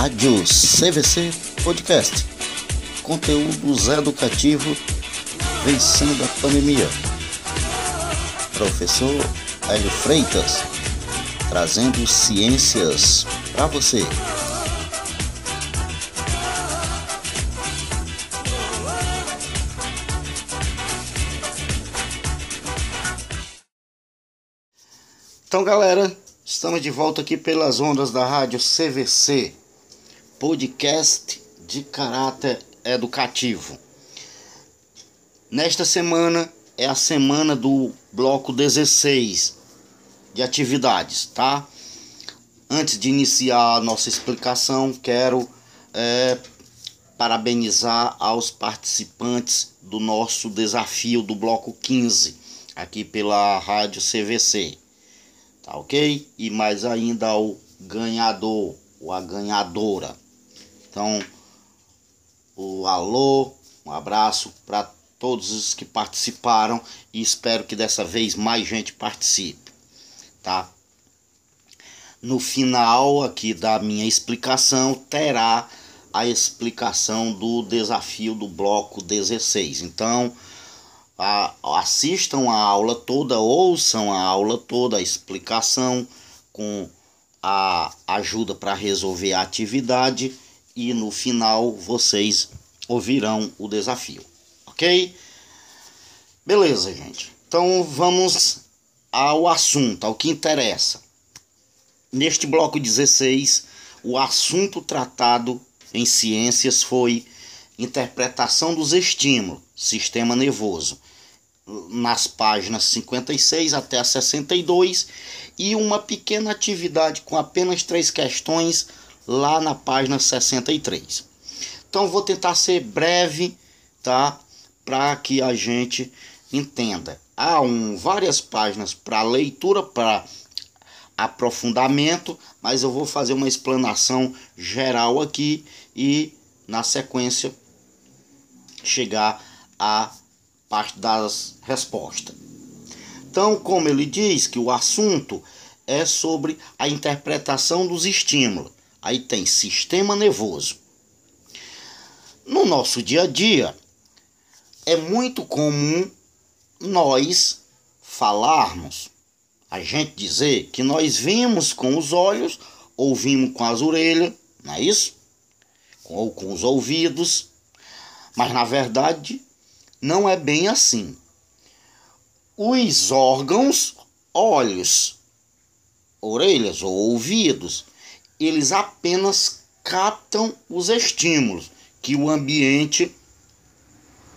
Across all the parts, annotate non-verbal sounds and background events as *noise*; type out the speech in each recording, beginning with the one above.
Rádio CVC Podcast. Conteúdos educativos vencendo a pandemia. Professor Hélio Freitas, trazendo ciências para você. Então, galera, estamos de volta aqui pelas ondas da rádio CVC, podcast de caráter educativo. Nesta semana é a semana do bloco 16 de atividades, tá? Antes de iniciar a nossa explicação, quero é, parabenizar aos participantes do nosso desafio do bloco 15, aqui pela rádio CVC tá ok? E mais ainda ao ganhador ou a ganhadora. Então, o alô, um abraço para todos os que participaram e espero que dessa vez mais gente participe, tá? No final aqui da minha explicação terá a explicação do desafio do bloco 16. Então, a, assistam a aula toda, ouçam a aula toda, a explicação com a ajuda para resolver a atividade e no final vocês ouvirão o desafio, ok? Beleza, gente. Então vamos ao assunto, ao que interessa. Neste bloco 16, o assunto tratado em ciências foi interpretação dos estímulos, sistema nervoso nas páginas 56 até 62 e uma pequena atividade com apenas três questões lá na página 63. Então vou tentar ser breve, tá? Para que a gente entenda. Há um, várias páginas para leitura, para aprofundamento, mas eu vou fazer uma explanação geral aqui e na sequência chegar a parte das respostas. Então, como ele diz que o assunto é sobre a interpretação dos estímulos. Aí tem sistema nervoso. No nosso dia a dia, é muito comum nós falarmos, a gente dizer que nós vimos com os olhos, ouvimos com as orelhas, não é isso? Ou com os ouvidos, mas na verdade não é bem assim. Os órgãos, olhos, orelhas ou ouvidos, eles apenas captam os estímulos que o ambiente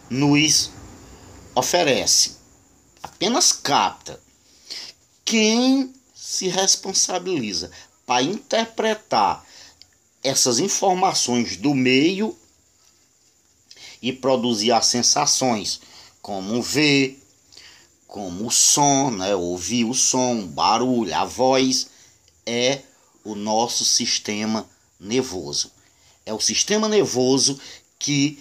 nos oferece. Apenas capta. Quem se responsabiliza para interpretar essas informações do meio e produzir as sensações, como ver, como o som, né? ouvir o som, barulho, a voz, é o nosso sistema nervoso. É o sistema nervoso que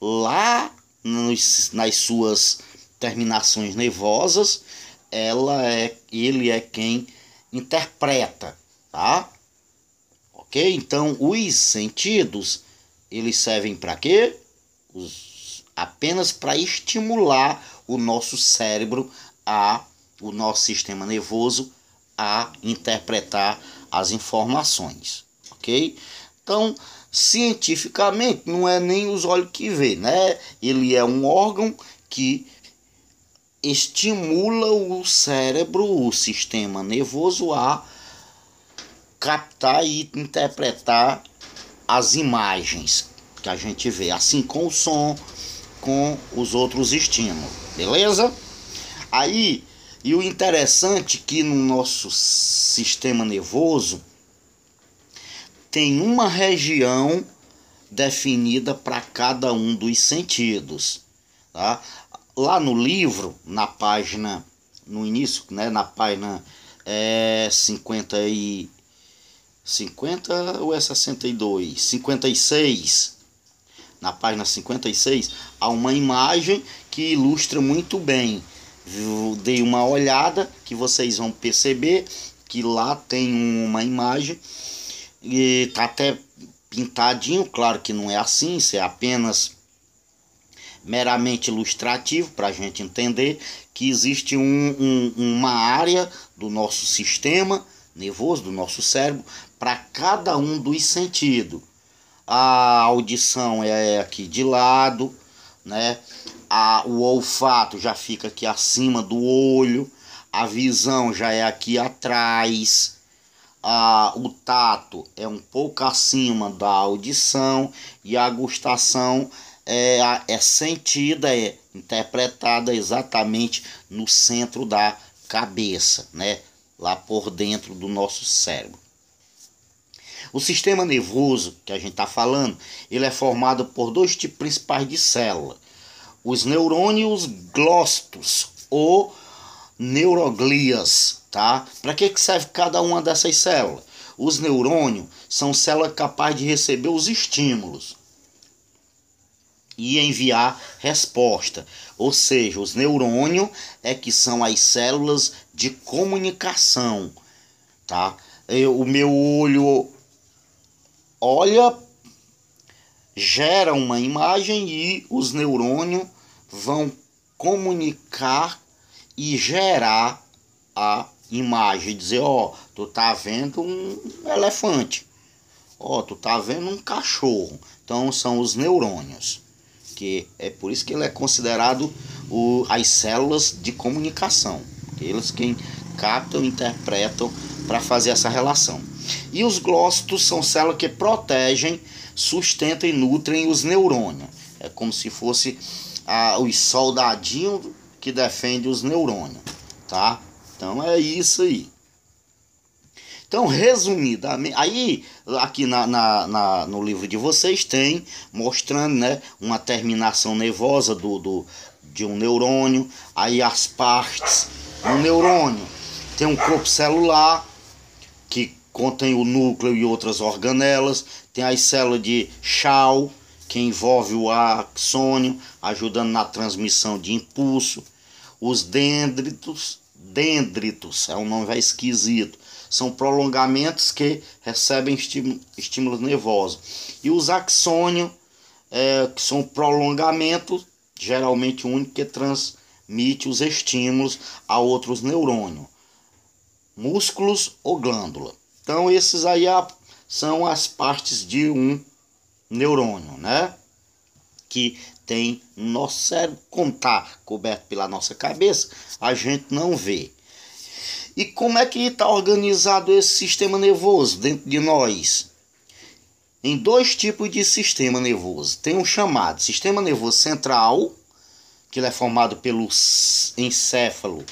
lá nos, nas suas terminações nervosas, ela é, ele é quem interpreta, tá? Ok? Então, os sentidos, eles servem para quê? os, apenas para estimular o nosso cérebro a o nosso sistema nervoso a interpretar as informações, ok? Então, cientificamente, não é nem os olhos que vê, né? Ele é um órgão que estimula o cérebro, o sistema nervoso a captar e interpretar as imagens que a gente vê, assim com o som, com os outros estímulos, beleza? Aí, e o interessante é que no nosso sistema nervoso tem uma região definida para cada um dos sentidos, tá? Lá no livro, na página, no início, né, na página é, 50 e 50 ou é 62? 56 na página 56, há uma imagem que ilustra muito bem. Dei uma olhada que vocês vão perceber que lá tem uma imagem e tá até pintadinho, claro que não é assim, isso é apenas meramente ilustrativo para a gente entender que existe um, um, uma área do nosso sistema nervoso, do nosso cérebro, para cada um dos sentidos. A audição é aqui de lado, né? A, o olfato já fica aqui acima do olho, a visão já é aqui atrás, a, o tato é um pouco acima da audição e a gustação é, é sentida, é interpretada exatamente no centro da cabeça, né? lá por dentro do nosso cérebro. O sistema nervoso que a gente está falando, ele é formado por dois tipos principais de célula. Os neurônios glócitos ou neuroglias, tá? Para que, que serve cada uma dessas células? Os neurônios são células capazes de receber os estímulos e enviar resposta. Ou seja, os neurônios é que são as células de comunicação, tá? Eu, o meu olho olha, gera uma imagem e os neurônios vão comunicar e gerar a imagem, dizer, ó, oh, tu tá vendo um elefante. Ó, oh, tu tá vendo um cachorro. Então são os neurônios que é por isso que ele é considerado o, as células de comunicação, eles quem captam, interpretam para fazer essa relação. E os glócitos são células que protegem, sustentam e nutrem os neurônios. É como se fosse ah, os soldadinhos que defendem os neurônios, tá? Então é isso aí. Então, resumidamente, aí aqui na, na, na, no livro de vocês tem mostrando né, uma terminação nervosa do, do, de um neurônio, aí as partes. Um neurônio tem um corpo celular que contém o núcleo e outras organelas, tem as células de Shaw, que envolve o axônio, ajudando na transmissão de impulso, os dendritos, dendritos, é um nome esquisito, são prolongamentos que recebem estímulos nervosos. E os axônios, é, que são prolongamentos, geralmente único que transmite os estímulos a outros neurônios, músculos ou glândula. Então, esses aí são as partes de um neurônio, né? Que tem no nosso cérebro, está coberto pela nossa cabeça, a gente não vê. E como é que está organizado esse sistema nervoso dentro de nós? Em dois tipos de sistema nervoso. Tem um chamado sistema nervoso central, que ele é formado pelo encéfalo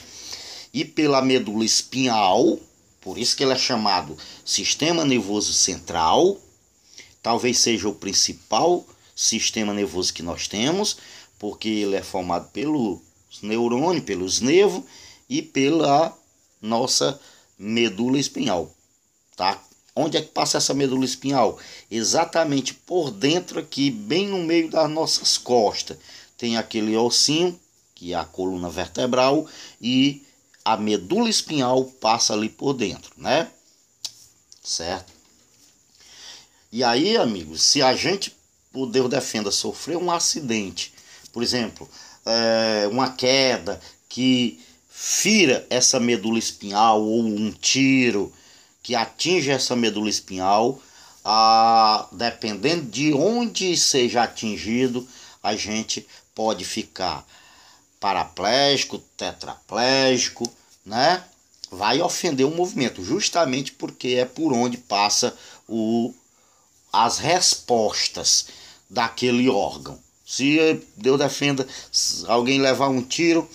e pela medula espinhal, por isso que ele é chamado sistema nervoso central. Talvez seja o principal sistema nervoso que nós temos, porque ele é formado pelos neurônios, pelos nervos e pela nossa medula espinhal, tá? Onde é que passa essa medula espinhal? Exatamente por dentro aqui, bem no meio das nossas costas. Tem aquele ossinho, que é a coluna vertebral, e a medula espinhal passa ali por dentro, né? Certo? E aí, amigos, se a gente, por Deus defenda, sofrer um acidente, por exemplo, é, uma queda que fira essa medula espinhal ou um tiro que atinge essa medula espinhal, a, dependendo de onde seja atingido, a gente pode ficar paraplégico, tetraplégico, né? Vai ofender o movimento, justamente porque é por onde passa o, as respostas daquele órgão. Se Deus defenda, alguém levar um tiro,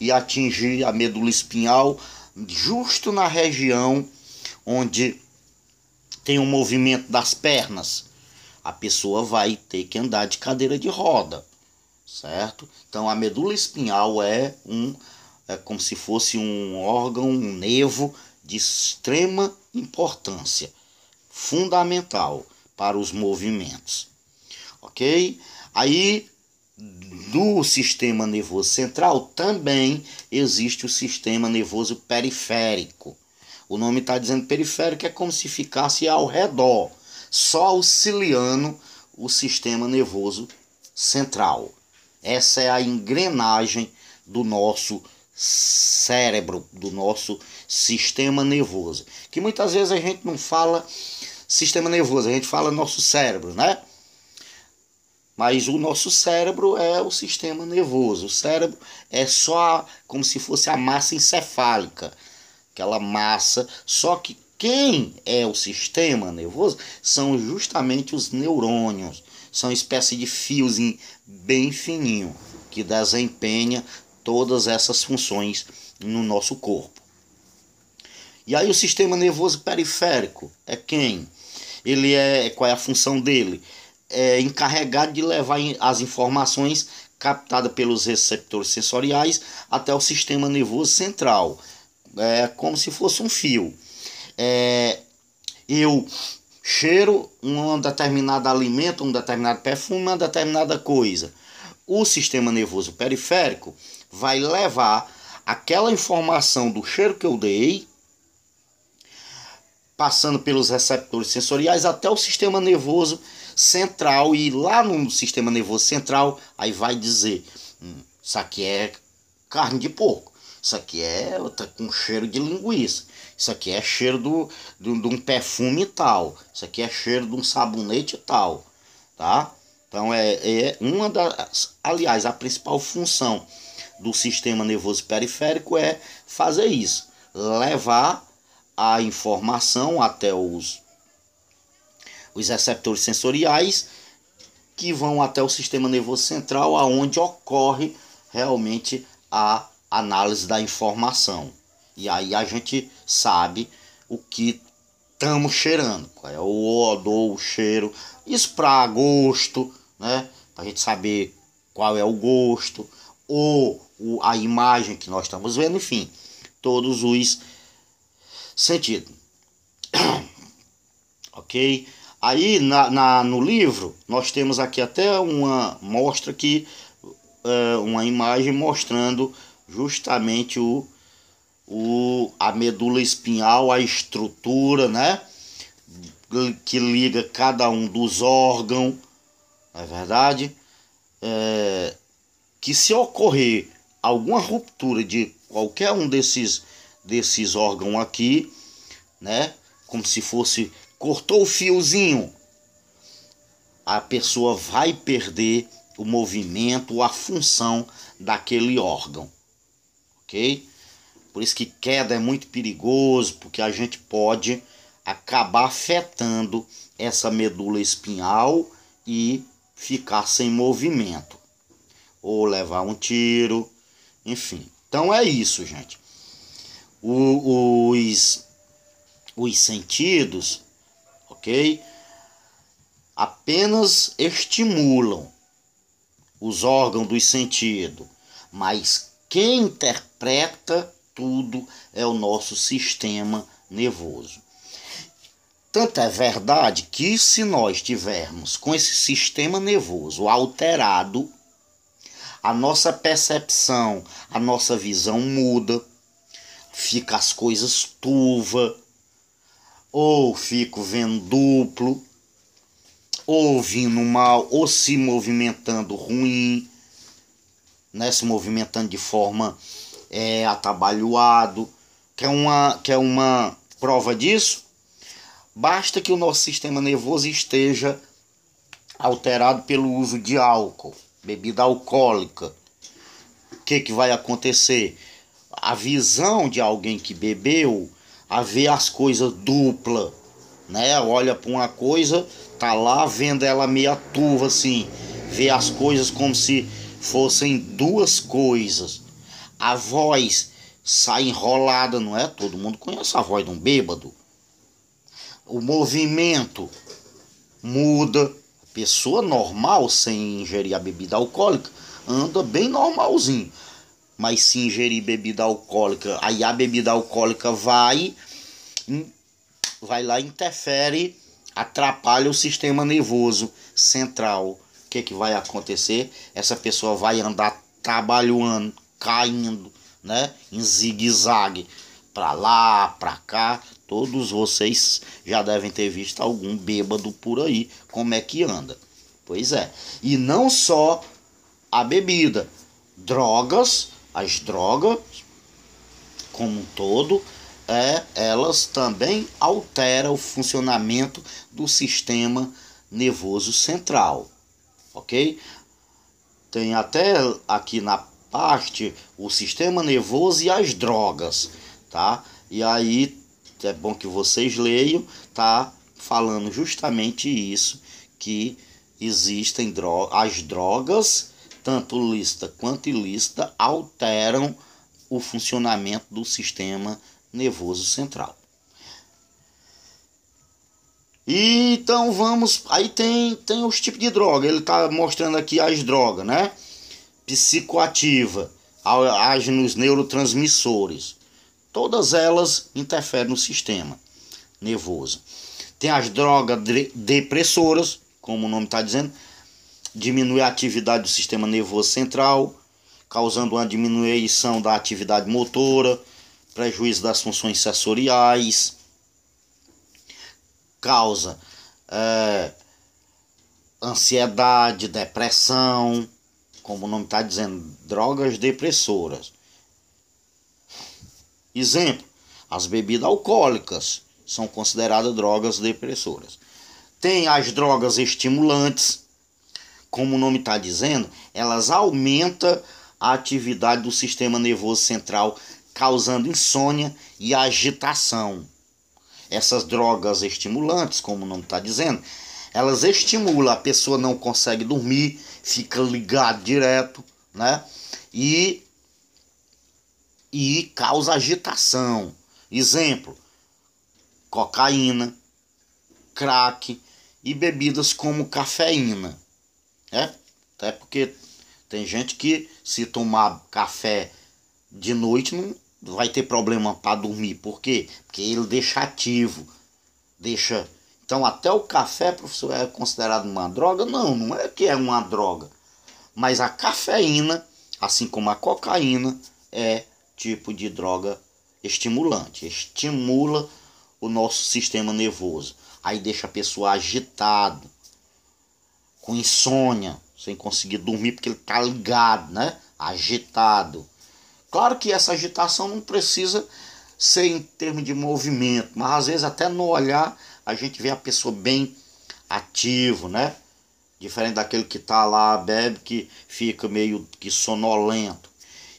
e atingir a medula espinhal justo na região onde tem o um movimento das pernas. A pessoa vai ter que andar de cadeira de roda, certo? Então a medula espinhal é um é como se fosse um órgão, um nervo de extrema importância, fundamental para os movimentos. OK? Aí do sistema nervoso central também existe o sistema nervoso periférico. O nome está dizendo periférico é como se ficasse ao redor. só auxiliando o sistema nervoso central. Essa é a engrenagem do nosso cérebro, do nosso sistema nervoso. Que muitas vezes a gente não fala sistema nervoso, a gente fala nosso cérebro, né? Mas o nosso cérebro é o sistema nervoso. O cérebro é só como se fosse a massa encefálica, aquela massa. Só que quem é o sistema nervoso são justamente os neurônios. São uma espécie de fiozinho bem fininho que desempenha todas essas funções no nosso corpo. E aí o sistema nervoso periférico é quem? Ele é qual é a função dele? É encarregado de levar as informações captadas pelos receptores sensoriais até o sistema nervoso central. É como se fosse um fio. É, eu cheiro um determinado alimento, um determinado perfume, uma determinada coisa. O sistema nervoso periférico vai levar aquela informação do cheiro que eu dei, passando pelos receptores sensoriais até o sistema nervoso central e lá no sistema nervoso central aí vai dizer hum, isso aqui é carne de porco isso aqui é tá com cheiro de linguiça isso aqui é cheiro do, do, de um perfume tal. Isso aqui é cheiro de um sabonete tal tá? Então é, é uma das aliás a principal função do sistema nervoso periférico é fazer isso, levar a informação até os, os receptores sensoriais que vão até o sistema nervoso central, aonde ocorre realmente a análise da informação. E aí a gente sabe o que estamos cheirando, qual é o odor, o cheiro, isso para gosto, né? Para a gente saber qual é o gosto, ou a imagem que nós estamos vendo, enfim, todos os sentidos. *coughs* ok? Aí na, na, no livro nós temos aqui até uma mostra aqui uh, uma imagem mostrando justamente o, o a medula espinhal, a estrutura, né? Que liga cada um dos órgãos, não é verdade? É, que se ocorrer alguma ruptura de qualquer um desses desses órgãos aqui, né? Como se fosse cortou o fiozinho, a pessoa vai perder o movimento, a função daquele órgão, ok? Por isso que queda é muito perigoso, porque a gente pode acabar afetando essa medula espinhal e ficar sem movimento ou levar um tiro, enfim. Então é isso, gente. O, os, os sentidos, ok? Apenas estimulam os órgãos dos sentidos, mas quem interpreta tudo é o nosso sistema nervoso. Tanto é verdade que se nós tivermos com esse sistema nervoso alterado, a nossa percepção, a nossa visão muda, fica as coisas turva, ou fico vendo duplo, ou vindo mal, ou se movimentando ruim, né, se movimentando de forma é, atabalhoado. Quer uma, quer uma prova disso? Basta que o nosso sistema nervoso esteja alterado pelo uso de álcool bebida alcoólica. O que, que vai acontecer? A visão de alguém que bebeu a ver as coisas dupla, né? Olha para uma coisa, tá lá vendo ela meia turva assim, vê as coisas como se fossem duas coisas. A voz sai enrolada, não é? Todo mundo conhece a voz de um bêbado. O movimento muda, pessoa normal, sem ingerir a bebida alcoólica, anda bem normalzinho. Mas se ingerir bebida alcoólica, aí a bebida alcoólica vai, vai lá interfere, atrapalha o sistema nervoso central. O que, que vai acontecer? Essa pessoa vai andar trabalhando, caindo, né? Em zigue-zague, para lá, para cá, Todos vocês já devem ter visto algum bêbado por aí, como é que anda. Pois é. E não só a bebida, drogas, as drogas como um todo, é, elas também alteram o funcionamento do sistema nervoso central, ok? Tem até aqui na parte o sistema nervoso e as drogas, tá? E aí é bom que vocês leiam, tá falando justamente isso, que existem as drogas, tanto lícita quanto ilícita, alteram o funcionamento do sistema nervoso central. E então vamos, aí tem tem os tipos de droga. Ele está mostrando aqui as drogas, né? Psicoativa, age nos neurotransmissores. Todas elas interferem no sistema nervoso. Tem as drogas depressoras, como o nome está dizendo, diminui a atividade do sistema nervoso central, causando uma diminuição da atividade motora, prejuízo das funções sensoriais, causa é, ansiedade, depressão, como o nome está dizendo, drogas depressoras. Exemplo, as bebidas alcoólicas são consideradas drogas depressoras. Tem as drogas estimulantes, como o nome está dizendo, elas aumentam a atividade do sistema nervoso central, causando insônia e agitação. Essas drogas estimulantes, como o nome está dizendo, elas estimulam, a pessoa não consegue dormir, fica ligado direto, né? E e causa agitação. Exemplo: cocaína, crack e bebidas como cafeína. É? Até porque tem gente que se tomar café de noite não vai ter problema para dormir. Por quê? Porque ele deixa ativo, deixa então até o café, professor, é considerado uma droga? Não, não é que é uma droga. Mas a cafeína, assim como a cocaína, é tipo de droga estimulante. Estimula o nosso sistema nervoso. Aí deixa a pessoa agitado, com insônia, sem conseguir dormir porque ele tá ligado, né? Agitado. Claro que essa agitação não precisa ser em termos de movimento, mas às vezes até no olhar a gente vê a pessoa bem ativo, né? Diferente daquele que tá lá, bebe, que fica meio que sonolento.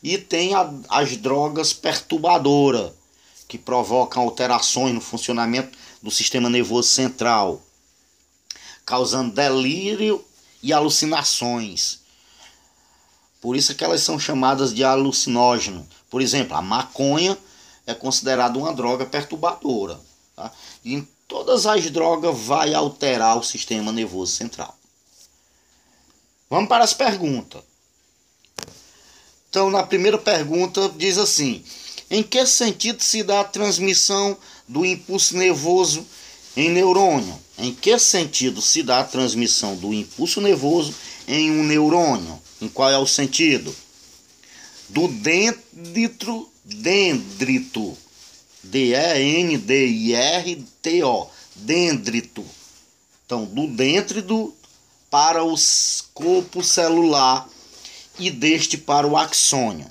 E tem a, as drogas perturbadoras, que provocam alterações no funcionamento do sistema nervoso central, causando delírio e alucinações. Por isso que elas são chamadas de alucinógeno. Por exemplo, a maconha é considerada uma droga perturbadora. Tá? E todas as drogas vai alterar o sistema nervoso central. Vamos para as perguntas. Então, na primeira pergunta, diz assim: em que sentido se dá a transmissão do impulso nervoso em neurônio? Em que sentido se dá a transmissão do impulso nervoso em um neurônio? Em qual é o sentido? Do dendrito, dendrito, D-E-N-D-I-R-T-O, dendrito. Então, do dendrito para o corpo celular e deste para o axônio.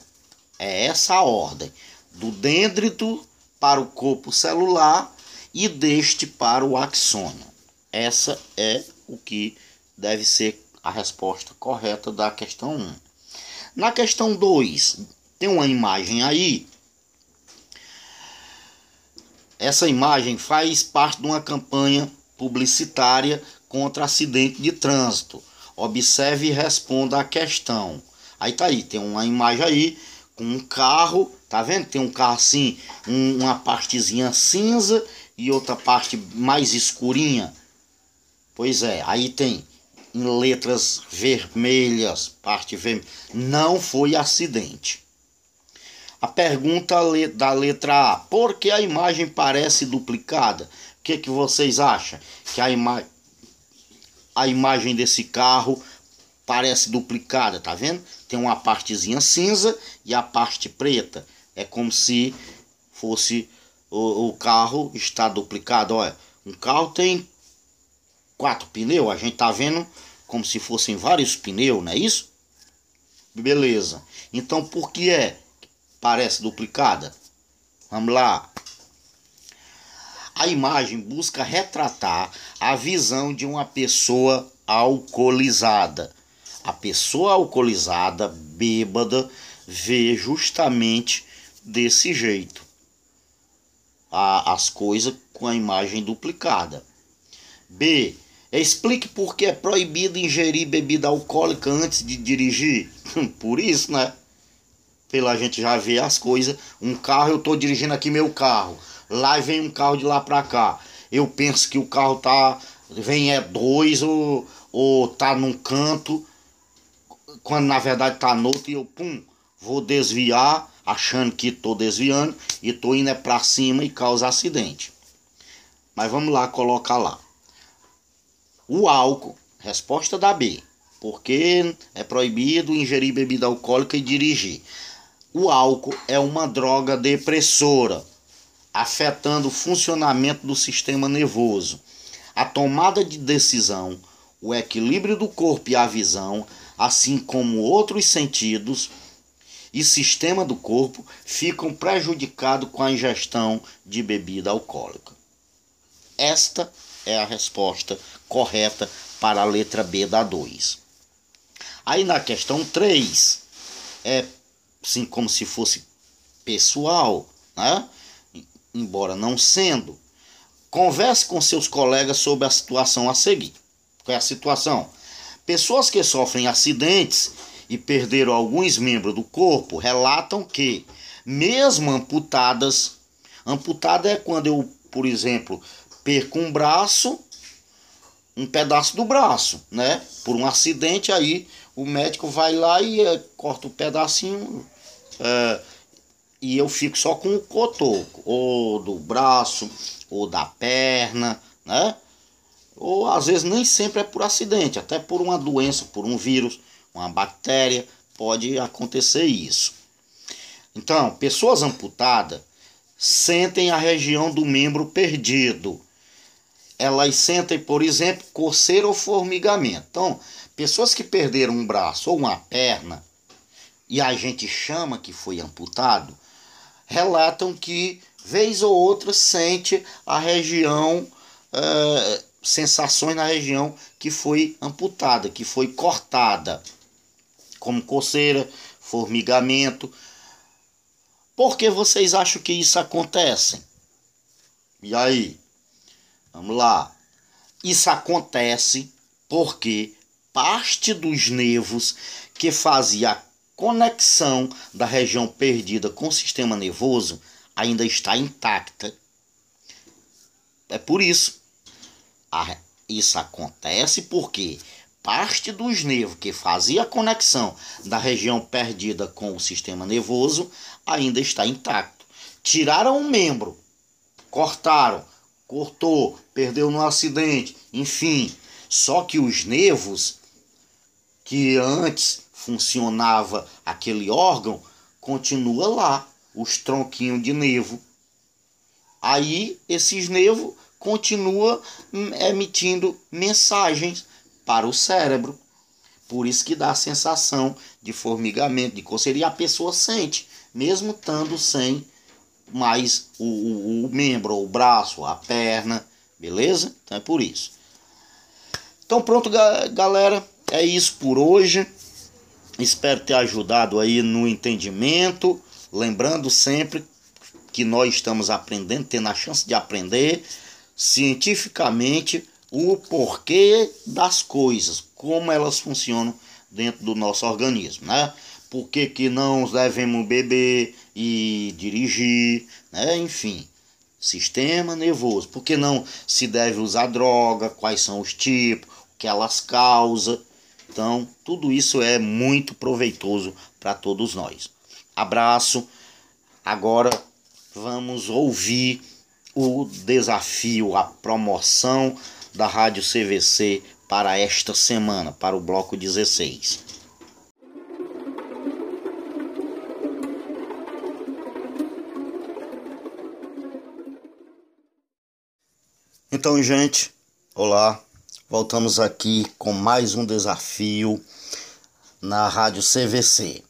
É essa a ordem. Do dendrito para o corpo celular e deste para o axônio. Essa é o que deve ser a resposta correta da questão 1. Na questão 2, tem uma imagem aí. Essa imagem faz parte de uma campanha publicitária contra acidente de trânsito. Observe e responda a questão. Aí tá aí, tem uma imagem aí com um carro, tá vendo? Tem um carro assim, um, uma partezinha cinza e outra parte mais escurinha. Pois é, aí tem em letras vermelhas, parte vermelha. Não foi acidente. A pergunta da letra A: por que a imagem parece duplicada? O que, que vocês acham? Que a, ima a imagem desse carro parece duplicada, tá vendo? Tem uma partezinha cinza e a parte preta. É como se fosse o, o carro está duplicado. Olha, um carro tem quatro pneus, a gente tá vendo como se fossem vários pneus, não é isso? Beleza. Então por que é parece duplicada? Vamos lá. A imagem busca retratar a visão de uma pessoa alcoolizada. A pessoa alcoolizada, bêbada, vê justamente desse jeito a, as coisas com a imagem duplicada. B. Explique por que é proibido ingerir bebida alcoólica antes de dirigir. *laughs* Por isso, né? Pela gente já ver as coisas. Um carro, eu tô dirigindo aqui meu carro. Lá vem um carro de lá pra cá. Eu penso que o carro tá. Vem é dois ou, ou tá num canto. Quando na verdade tá no outro e eu, pum, vou desviar, achando que tô desviando e tô indo é pra cima e causa acidente. Mas vamos lá colocar lá. O álcool, resposta da B. Porque é proibido ingerir bebida alcoólica e dirigir. O álcool é uma droga depressora, afetando o funcionamento do sistema nervoso, a tomada de decisão, o equilíbrio do corpo e a visão, assim como outros sentidos e sistema do corpo ficam prejudicados com a ingestão de bebida alcoólica. Esta é a resposta correta para a letra B da 2. Aí na questão 3, é assim como se fosse pessoal, né? embora não sendo. Converse com seus colegas sobre a situação a seguir. Qual é a situação? Pessoas que sofrem acidentes e perderam alguns membros do corpo relatam que, mesmo amputadas, amputada é quando eu, por exemplo, perco um braço, um pedaço do braço, né? Por um acidente aí, o médico vai lá e é, corta o um pedacinho é, e eu fico só com o cotoco, ou do braço, ou da perna, né? Ou às vezes nem sempre é por acidente, até por uma doença, por um vírus, uma bactéria, pode acontecer isso. Então, pessoas amputadas sentem a região do membro perdido, elas sentem, por exemplo, coceira ou formigamento. Então, pessoas que perderam um braço ou uma perna e a gente chama que foi amputado, relatam que vez ou outra sente a região, é, sensações na região que foi amputada, que foi cortada, como coceira, formigamento. Por que vocês acham que isso acontece? E aí? Vamos lá. Isso acontece porque parte dos nervos que fazia conexão da região perdida com o sistema nervoso ainda está intacta. É por isso. Isso acontece porque parte dos nervos que fazia a conexão da região perdida com o sistema nervoso ainda está intacto. Tiraram um membro, cortaram, cortou, perdeu no acidente, enfim. Só que os nervos que antes funcionava aquele órgão continua lá, os tronquinhos de nervo. Aí esses nervos continuam emitindo mensagens para o cérebro. Por isso que dá a sensação de formigamento, de coceira, e a pessoa sente, mesmo estando sem mais o, o, o membro, o braço, a perna, beleza? Então é por isso. Então pronto, galera, é isso por hoje. Espero ter ajudado aí no entendimento. Lembrando sempre que nós estamos aprendendo, tendo a chance de aprender cientificamente o porquê das coisas, como elas funcionam dentro do nosso organismo, né? Por que, que não devemos beber e dirigir, né? Enfim, sistema nervoso. Por que não se deve usar droga? Quais são os tipos? O que elas causam? Então, tudo isso é muito proveitoso para todos nós. Abraço. Agora vamos ouvir o desafio, a promoção da Rádio CVC para esta semana, para o bloco 16. Então, gente, olá. Voltamos aqui com mais um desafio na Rádio CVC.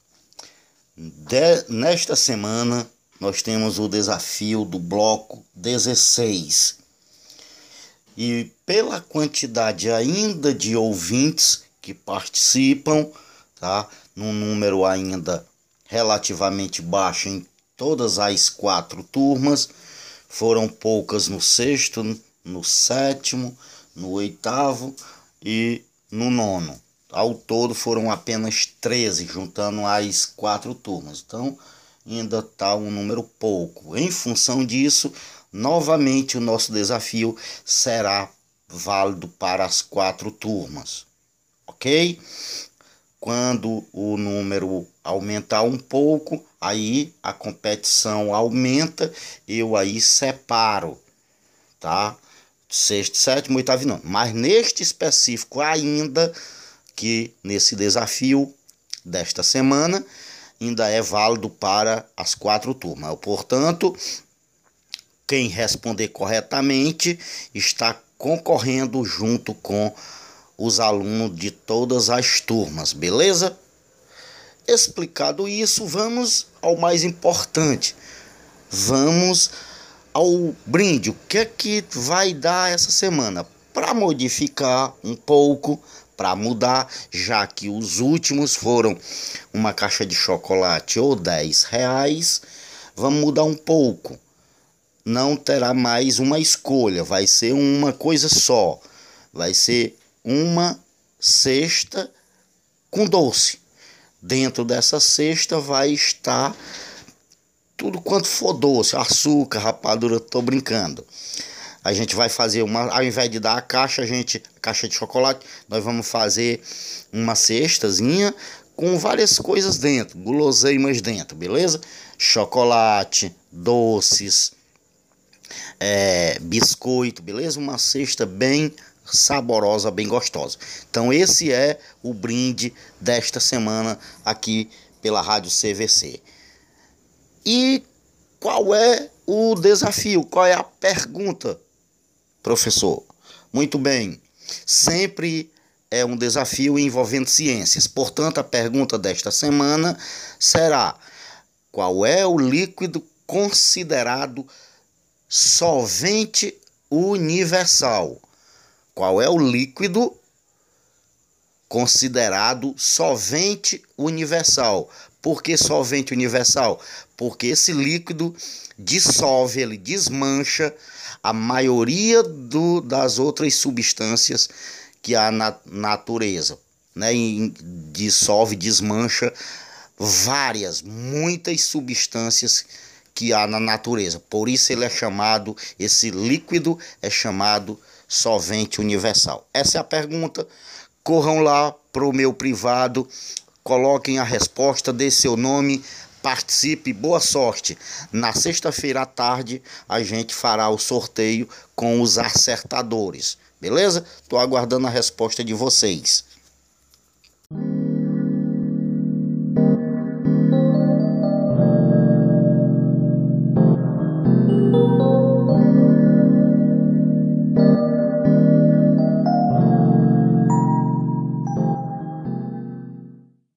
De, nesta semana, nós temos o desafio do bloco 16. E pela quantidade ainda de ouvintes que participam, tá? Num número ainda relativamente baixo em todas as quatro turmas, foram poucas no sexto, no sétimo, no oitavo e no nono. Ao todo foram apenas 13, juntando as quatro turmas. Então, ainda está um número pouco. Em função disso, novamente o nosso desafio será válido para as quatro turmas. Ok? Quando o número aumentar um pouco, aí a competição aumenta, eu aí separo, tá? Sexto, sétimo, oitavo e nono. Mas neste específico ainda, que nesse desafio desta semana, ainda é válido para as quatro turmas. Portanto, quem responder corretamente está concorrendo junto com os alunos de todas as turmas, beleza? Explicado isso, vamos ao mais importante. Vamos ao brinde. O que é que vai dar essa semana? Para modificar um pouco, para mudar, já que os últimos foram uma caixa de chocolate ou 10 reais, vamos mudar um pouco. Não terá mais uma escolha, vai ser uma coisa só. Vai ser uma cesta com doce. Dentro dessa cesta vai estar tudo quanto for doce, açúcar, rapadura, tô brincando. A gente vai fazer uma, ao invés de dar a caixa, a gente, caixa de chocolate, nós vamos fazer uma cestazinha com várias coisas dentro, guloseimas dentro, beleza? Chocolate, doces, é, biscoito, beleza? Uma cesta bem saborosa, bem gostosa. Então esse é o brinde desta semana aqui pela Rádio CVC. E qual é o desafio? Qual é a pergunta, professor? Muito bem. Sempre é um desafio envolvendo ciências. Portanto, a pergunta desta semana será: qual é o líquido considerado solvente universal? Qual é o líquido considerado solvente universal? Por que solvente universal? Porque esse líquido dissolve, ele desmancha a maioria do, das outras substâncias que há na natureza, né? E dissolve, desmancha várias, muitas substâncias que há na natureza. Por isso ele é chamado, esse líquido é chamado solvente universal? Essa é a pergunta. Corram lá para o meu privado, Coloquem a resposta, dê seu nome, participe, boa sorte. Na sexta-feira à tarde a gente fará o sorteio com os acertadores, beleza? Estou aguardando a resposta de vocês.